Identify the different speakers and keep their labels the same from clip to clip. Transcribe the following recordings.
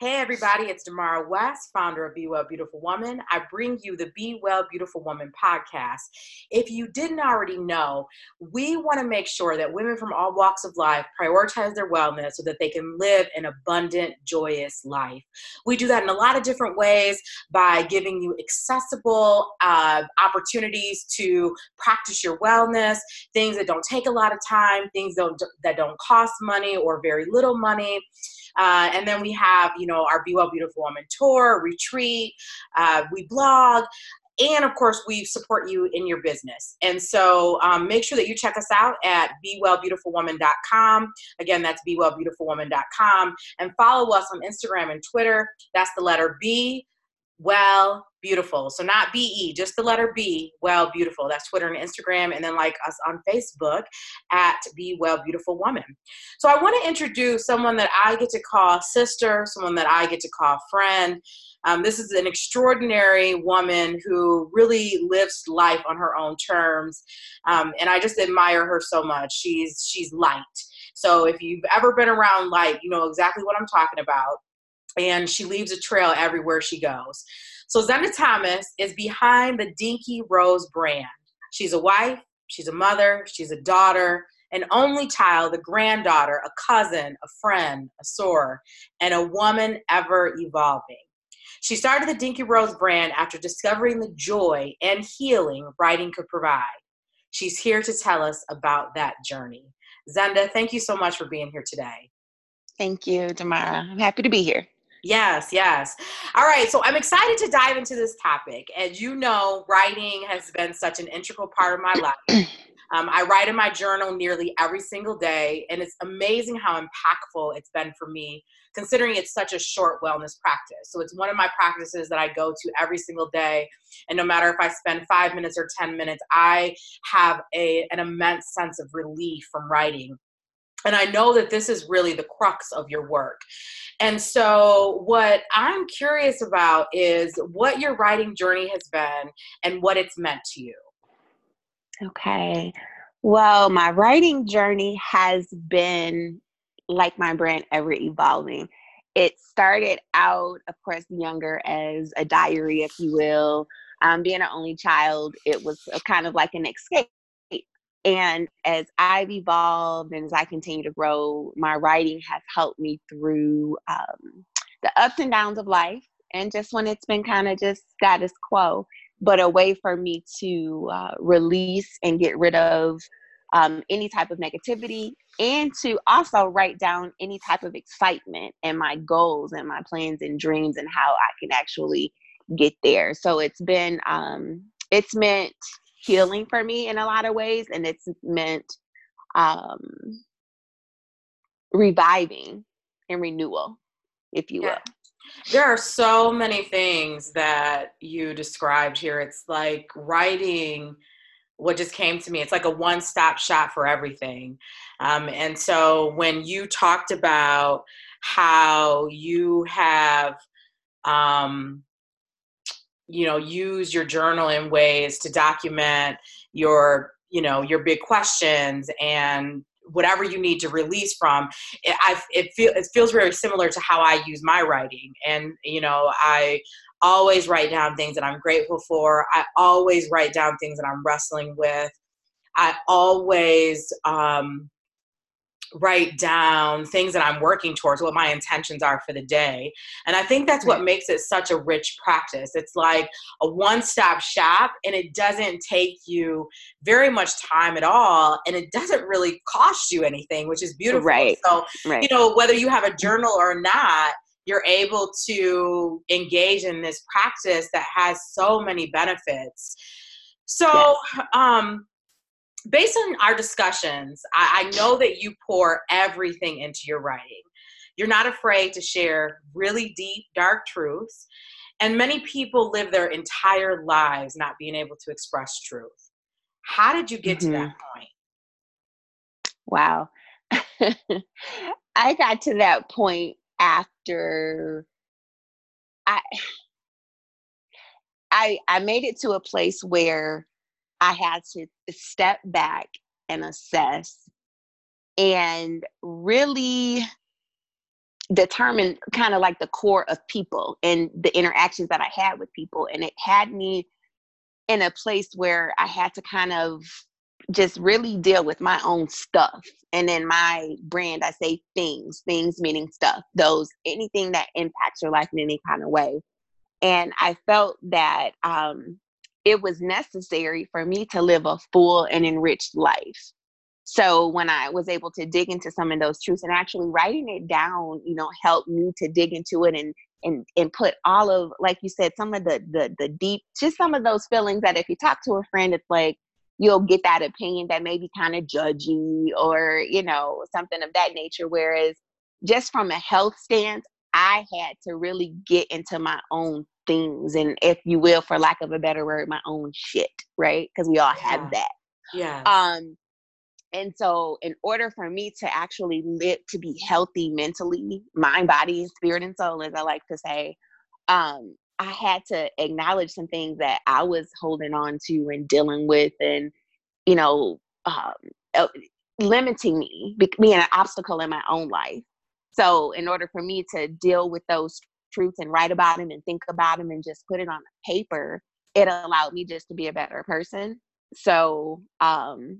Speaker 1: Hey, everybody, it's Damara West, founder of Be Well Beautiful Woman. I bring you the Be Well Beautiful Woman podcast. If you didn't already know, we want to make sure that women from all walks of life prioritize their wellness so that they can live an abundant, joyous life. We do that in a lot of different ways by giving you accessible uh, opportunities to practice your wellness, things that don't take a lot of time, things that don't, that don't cost money or very little money. Uh, and then we have, you know, our Be Well Beautiful Woman tour, retreat, uh, we blog. And of course, we support you in your business. And so um, make sure that you check us out at bewellbeautifulwoman.com. Again, that's bewellbeautifulwoman.com. And follow us on Instagram and Twitter. That's the letter B well beautiful. So not be just the letter b well beautiful. That's twitter and instagram and then like us on facebook at be well beautiful woman. So i want to introduce someone that i get to call sister someone that i get to call friend. Um, this is an extraordinary woman who really lives life on her own terms um, and i just admire her so much. She's she's light. So if you've ever been around light you know exactly what i'm talking about and she leaves a trail everywhere she goes. So Zenda Thomas is behind the Dinky Rose brand. She's a wife, she's a mother, she's a daughter, an only child, a granddaughter, a cousin, a friend, a soror, and a woman ever evolving. She started the Dinky Rose brand after discovering the joy and healing writing could provide. She's here to tell us about that journey. Zenda, thank you so much for being here today.
Speaker 2: Thank you, Damara. I'm happy to be here.
Speaker 1: Yes, yes. All right, so I'm excited to dive into this topic. As you know, writing has been such an integral part of my life. Um, I write in my journal nearly every single day, and it's amazing how impactful it's been for me, considering it's such a short wellness practice. So it's one of my practices that I go to every single day, and no matter if I spend five minutes or 10 minutes, I have a, an immense sense of relief from writing and I know that this is really the crux of your work. And so, what I'm curious about is what your writing journey has been and what it's meant to you.
Speaker 2: Okay. Well, my writing journey has been like my brand ever evolving. It started out, of course, younger as a diary, if you will. Um, being an only child, it was kind of like an escape and as I've evolved and as I continue to grow, my writing has helped me through um, the ups and downs of life and just when it's been kind of just status quo, but a way for me to uh, release and get rid of um, any type of negativity and to also write down any type of excitement and my goals and my plans and dreams and how I can actually get there. So it's been, um, it's meant healing for me in a lot of ways and it's meant um reviving and renewal if you will.
Speaker 1: There are so many things that you described here. It's like writing what just came to me. It's like a one-stop shop for everything. Um, and so when you talked about how you have um, you know use your journal in ways to document your you know your big questions and whatever you need to release from it, I, it, it feels very similar to how i use my writing. And you know i always write down things that i'm grateful for. I always write down things that i'm wrestling with. I always um, write down things that I'm working towards, what my intentions are for the day. And I think that's what makes it such a rich practice. It's like a one stop shop, and it doesn't take you very much time at all, and it doesn't really cost you anything, which is beautiful.
Speaker 2: Right.
Speaker 1: So,
Speaker 2: right.
Speaker 1: you know, whether you have a journal or not, you're able to engage in this practice that has so many benefits. So, yes. um, based on our discussions, I, I know that you pour everything into your writing. You're not afraid to share really deep, dark truths. And many people live their entire lives not being able to express truth. How did you get mm-hmm. to that mm-hmm. point?
Speaker 2: Wow. I got to that point after I I I made it to a place where I had to step back and assess and really determine kind of like the core of people and the interactions that I had with people. And it had me in a place where I had to kind of just really deal with my own stuff. And then my brand, I say things, things meaning stuff, those anything that impacts your life in any kind of way. And I felt that um, it was necessary for me to live a full and enriched life. So when I was able to dig into some of those truths and actually writing it down, you know, helped me to dig into it and and and put all of like you said some of the the the deep just some of those feelings that if you talk to a friend it's like you'll get that opinion that may be kind of judgy or you know something of that nature whereas just from a health stance i had to really get into my own things and if you will for lack of a better word my own shit right? Because we all yeah. have that.
Speaker 1: Yeah
Speaker 2: um and so in order for me to actually live to be healthy mentally mind body spirit and soul as i like to say um i had to acknowledge some things that i was holding on to and dealing with and you know um, limiting me being an obstacle in my own life. So in order for me to deal with those truths and write about them and think about them and just put it on paper it allowed me just to be a better person so um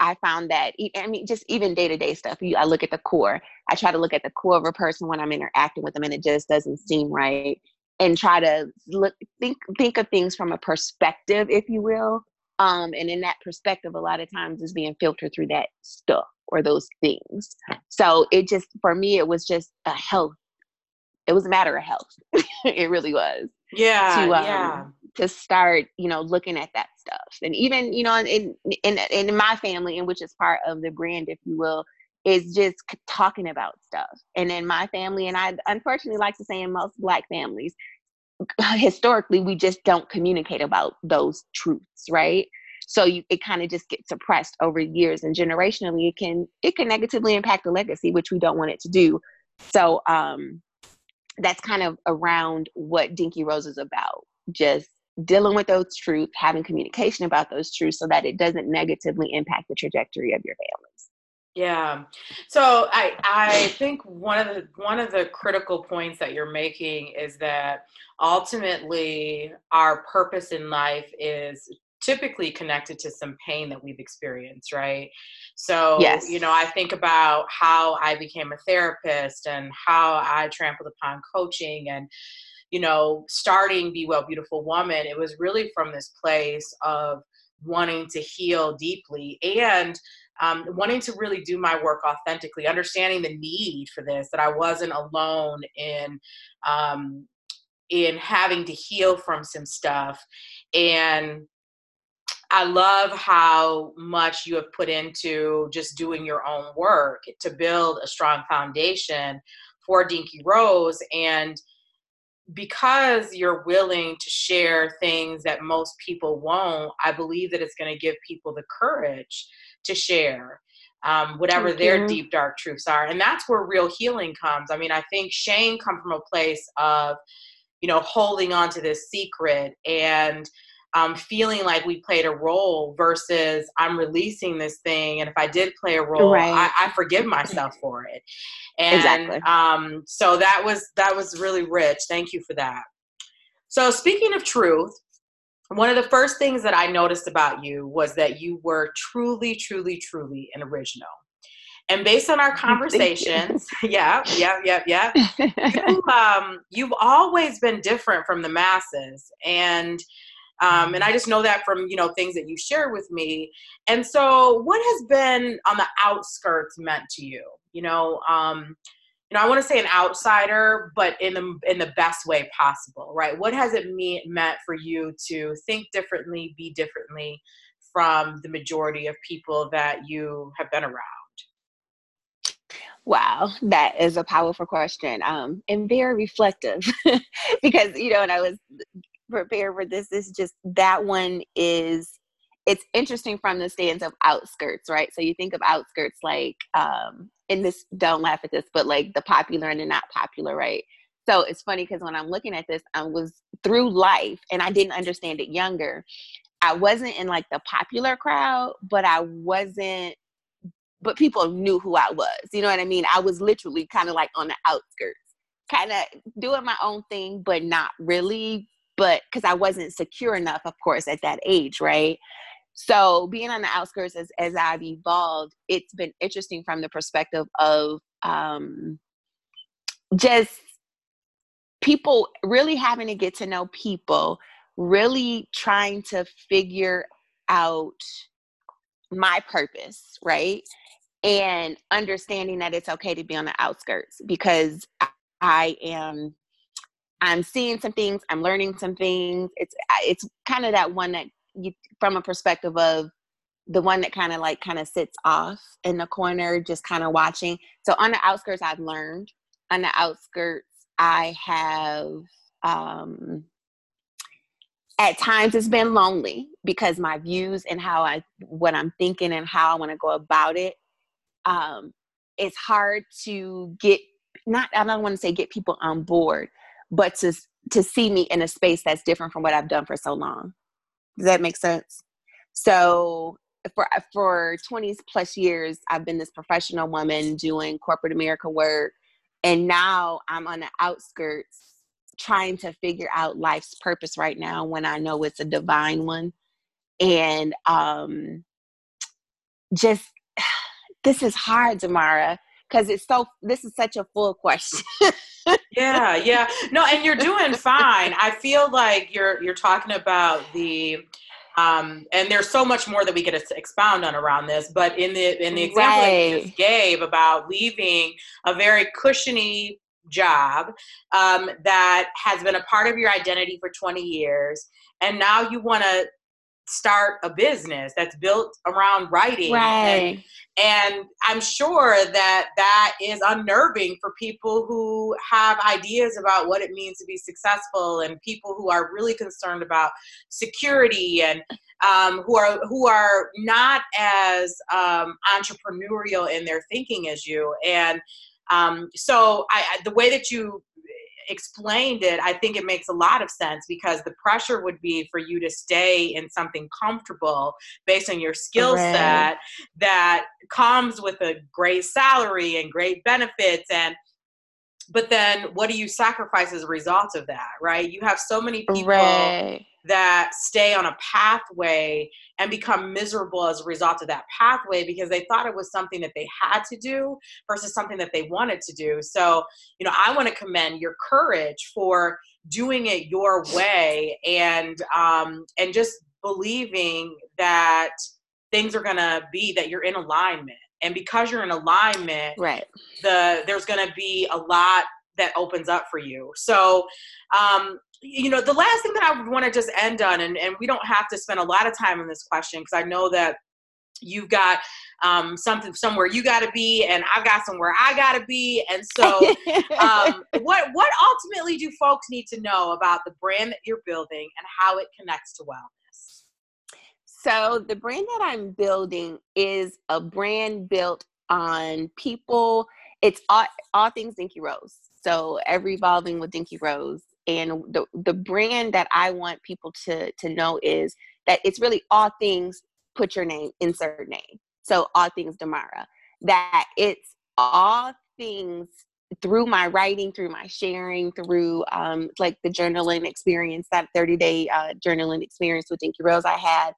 Speaker 2: I found that I mean just even day to day stuff. I look at the core. I try to look at the core of a person when I'm interacting with them, and it just doesn't seem right. And try to look think think of things from a perspective, if you will. Um, and in that perspective, a lot of times is being filtered through that stuff or those things. So it just for me, it was just a health. It was a matter of health. it really was.
Speaker 1: Yeah. To, um, yeah
Speaker 2: to start you know looking at that stuff and even you know in in in my family in which is part of the brand if you will is just talking about stuff and in my family and i unfortunately like to say in most black families historically we just don't communicate about those truths right so you, it kind of just gets suppressed over years and generationally it can it can negatively impact the legacy which we don't want it to do so um that's kind of around what dinky rose is about just dealing with those truths, having communication about those truths so that it doesn't negatively impact the trajectory of your families.
Speaker 1: Yeah. So I I think one of the one of the critical points that you're making is that ultimately our purpose in life is typically connected to some pain that we've experienced, right? So, yes. you know, I think about how I became a therapist and how I trampled upon coaching and you know, starting Be Well Beautiful Woman, it was really from this place of wanting to heal deeply and um, wanting to really do my work authentically, understanding the need for this, that I wasn't alone in um, in having to heal from some stuff. And I love how much you have put into just doing your own work to build a strong foundation for Dinky Rose. And because you're willing to share things that most people won't, I believe that it's going to give people the courage to share um, whatever Thank their you. deep, dark truths are. And that's where real healing comes. I mean, I think shame comes from a place of, you know, holding on to this secret and um, feeling like we played a role versus I'm releasing this thing. And if I did play a role, right. I, I, forgive myself for it. And exactly. um, so that was that was really rich. Thank you for that. So speaking of truth, one of the first things that I noticed about you was that you were truly, truly, truly an original. And based on our conversations, yeah, yeah, yeah, yeah, you, um, you've always been different from the masses. And um, and I just know that from you know things that you shared with me. And so, what has been on the outskirts meant to you? You know, um, you know, I want to say an outsider, but in the in the best way possible, right? What has it mean, meant for you to think differently, be differently from the majority of people that you have been around?
Speaker 2: Wow, that is a powerful question um, and very reflective because, you know, and I was prepare for this is just that one is it's interesting from the stance of outskirts, right? So you think of outskirts like um in this don't laugh at this, but like the popular and the not popular, right? So it's funny because when I'm looking at this, I was through life and I didn't understand it younger. I wasn't in like the popular crowd, but I wasn't but people knew who I was. You know what I mean? I was literally kind of like on the outskirts, kind of doing my own thing, but not really. But because I wasn't secure enough, of course, at that age, right? So being on the outskirts as, as I've evolved, it's been interesting from the perspective of um, just people really having to get to know people, really trying to figure out my purpose, right? And understanding that it's okay to be on the outskirts because I am I'm seeing some things, I'm learning some things. It's it's kind of that one that you from a perspective of the one that kind of like kind of sits off in the corner just kind of watching. So on the outskirts I've learned. On the outskirts I have um at times it's been lonely because my views and how I what I'm thinking and how I want to go about it. Um, it's hard to get not I don't want to say get people on board, but to to see me in a space that's different from what I've done for so long. Does that make sense? So for for 20 plus years, I've been this professional woman doing corporate America work, and now I'm on the outskirts trying to figure out life's purpose right now when I know it's a divine one. And um just this is hard, Tamara, because it's so this is such a full question.
Speaker 1: yeah, yeah. No, and you're doing fine. I feel like you're you're talking about the um, and there's so much more that we could expound on around this, but in the in the example right. that you just gave about leaving a very cushiony job um, that has been a part of your identity for 20 years and now you want to start a business that's built around writing
Speaker 2: right.
Speaker 1: and, and i'm sure that that is unnerving for people who have ideas about what it means to be successful and people who are really concerned about security and um, who are who are not as um, entrepreneurial in their thinking as you and um, so I, the way that you explained it, I think it makes a lot of sense because the pressure would be for you to stay in something comfortable based on your skill right. set that comes with a great salary and great benefits and but then what do you sacrifice as a result of that right you have so many people right that stay on a pathway and become miserable as a result of that pathway because they thought it was something that they had to do versus something that they wanted to do. So, you know, I want to commend your courage for doing it your way and um, and just believing that things are going to be that you're in alignment. And because you're in alignment
Speaker 2: right.
Speaker 1: the there's going to be a lot that opens up for you. So um, you know, the last thing that I would want to just end on, and, and we don't have to spend a lot of time on this question because I know that you've got um, something somewhere you got to be, and I've got somewhere I got to be. And so, um, what what ultimately do folks need to know about the brand that you're building and how it connects to wellness?
Speaker 2: So, the brand that I'm building is a brand built on people. It's all, all things Dinky Rose. So, ever evolving with Dinky Rose and the the brand that I want people to to know is that it's really all things put your name insert name. So all things Damara. That it's all things through my writing through my sharing through um, like the journaling experience that 30 day uh, journaling experience with Dinky Rose I had.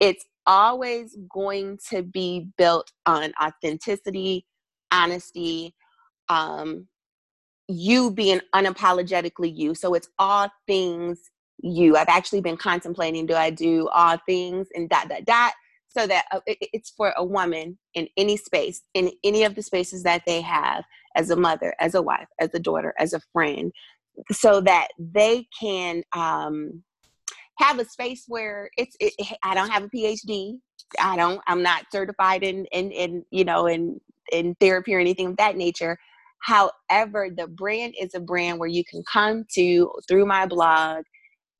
Speaker 2: It's always going to be built on authenticity honesty um, you being unapologetically you. So it's all things you. I've actually been contemplating do I do all things and dot, dot, dot, so that uh, it's for a woman in any space, in any of the spaces that they have as a mother, as a wife, as a daughter, as a friend, so that they can um, have a space where it's, it, I don't have a PhD. I don't, I'm not certified in, in, in you know, in, in therapy or anything of that nature However, the brand is a brand where you can come to through my blog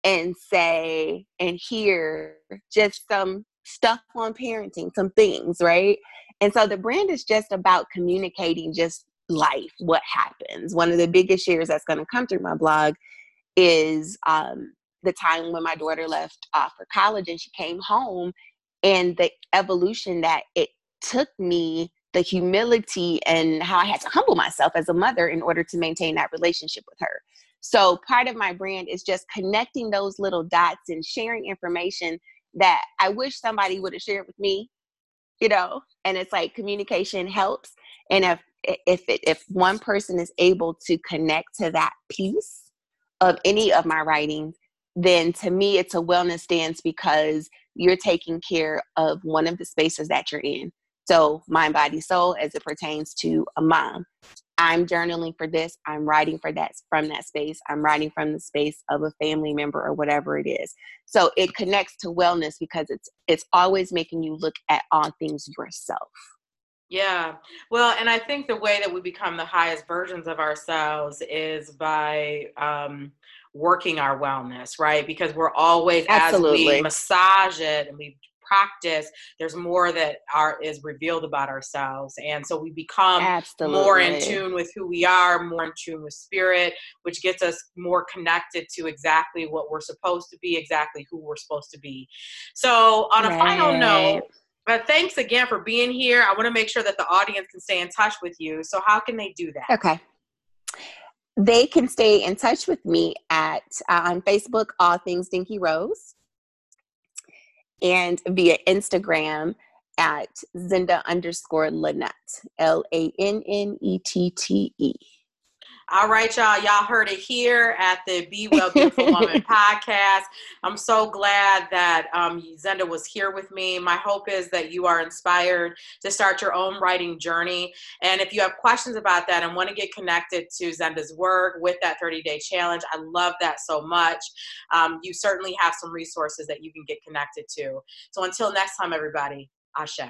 Speaker 2: and say and hear just some stuff on parenting, some things, right? And so the brand is just about communicating just life, what happens. One of the biggest shares that's going to come through my blog is um, the time when my daughter left uh, for college and she came home and the evolution that it took me the humility and how I had to humble myself as a mother in order to maintain that relationship with her. So part of my brand is just connecting those little dots and sharing information that I wish somebody would have shared with me, you know. And it's like communication helps. And if if it, if one person is able to connect to that piece of any of my writings, then to me it's a wellness dance because you're taking care of one of the spaces that you're in. So, mind, body, soul, as it pertains to a mom. I'm journaling for this. I'm writing for that from that space. I'm writing from the space of a family member or whatever it is. So it connects to wellness because it's it's always making you look at all things yourself.
Speaker 1: Yeah. Well, and I think the way that we become the highest versions of ourselves is by um, working our wellness, right? Because we're always Absolutely. as we massage it and we practice, there's more that are is revealed about ourselves. And so we become Absolutely. more in tune with who we are, more in tune with spirit, which gets us more connected to exactly what we're supposed to be, exactly who we're supposed to be. So on a right. final note, but thanks again for being here. I want to make sure that the audience can stay in touch with you. So how can they do that?
Speaker 2: Okay. They can stay in touch with me at uh, on Facebook, All Things Dinky Rose and via Instagram at Zenda underscore Lannette, L A N N E T T E.
Speaker 1: All right, y'all. Y'all heard it here at the Be Well Beautiful Woman podcast. I'm so glad that um, Zenda was here with me. My hope is that you are inspired to start your own writing journey. And if you have questions about that and want to get connected to Zenda's work with that 30 day challenge, I love that so much. Um, you certainly have some resources that you can get connected to. So until next time, everybody, Ashe.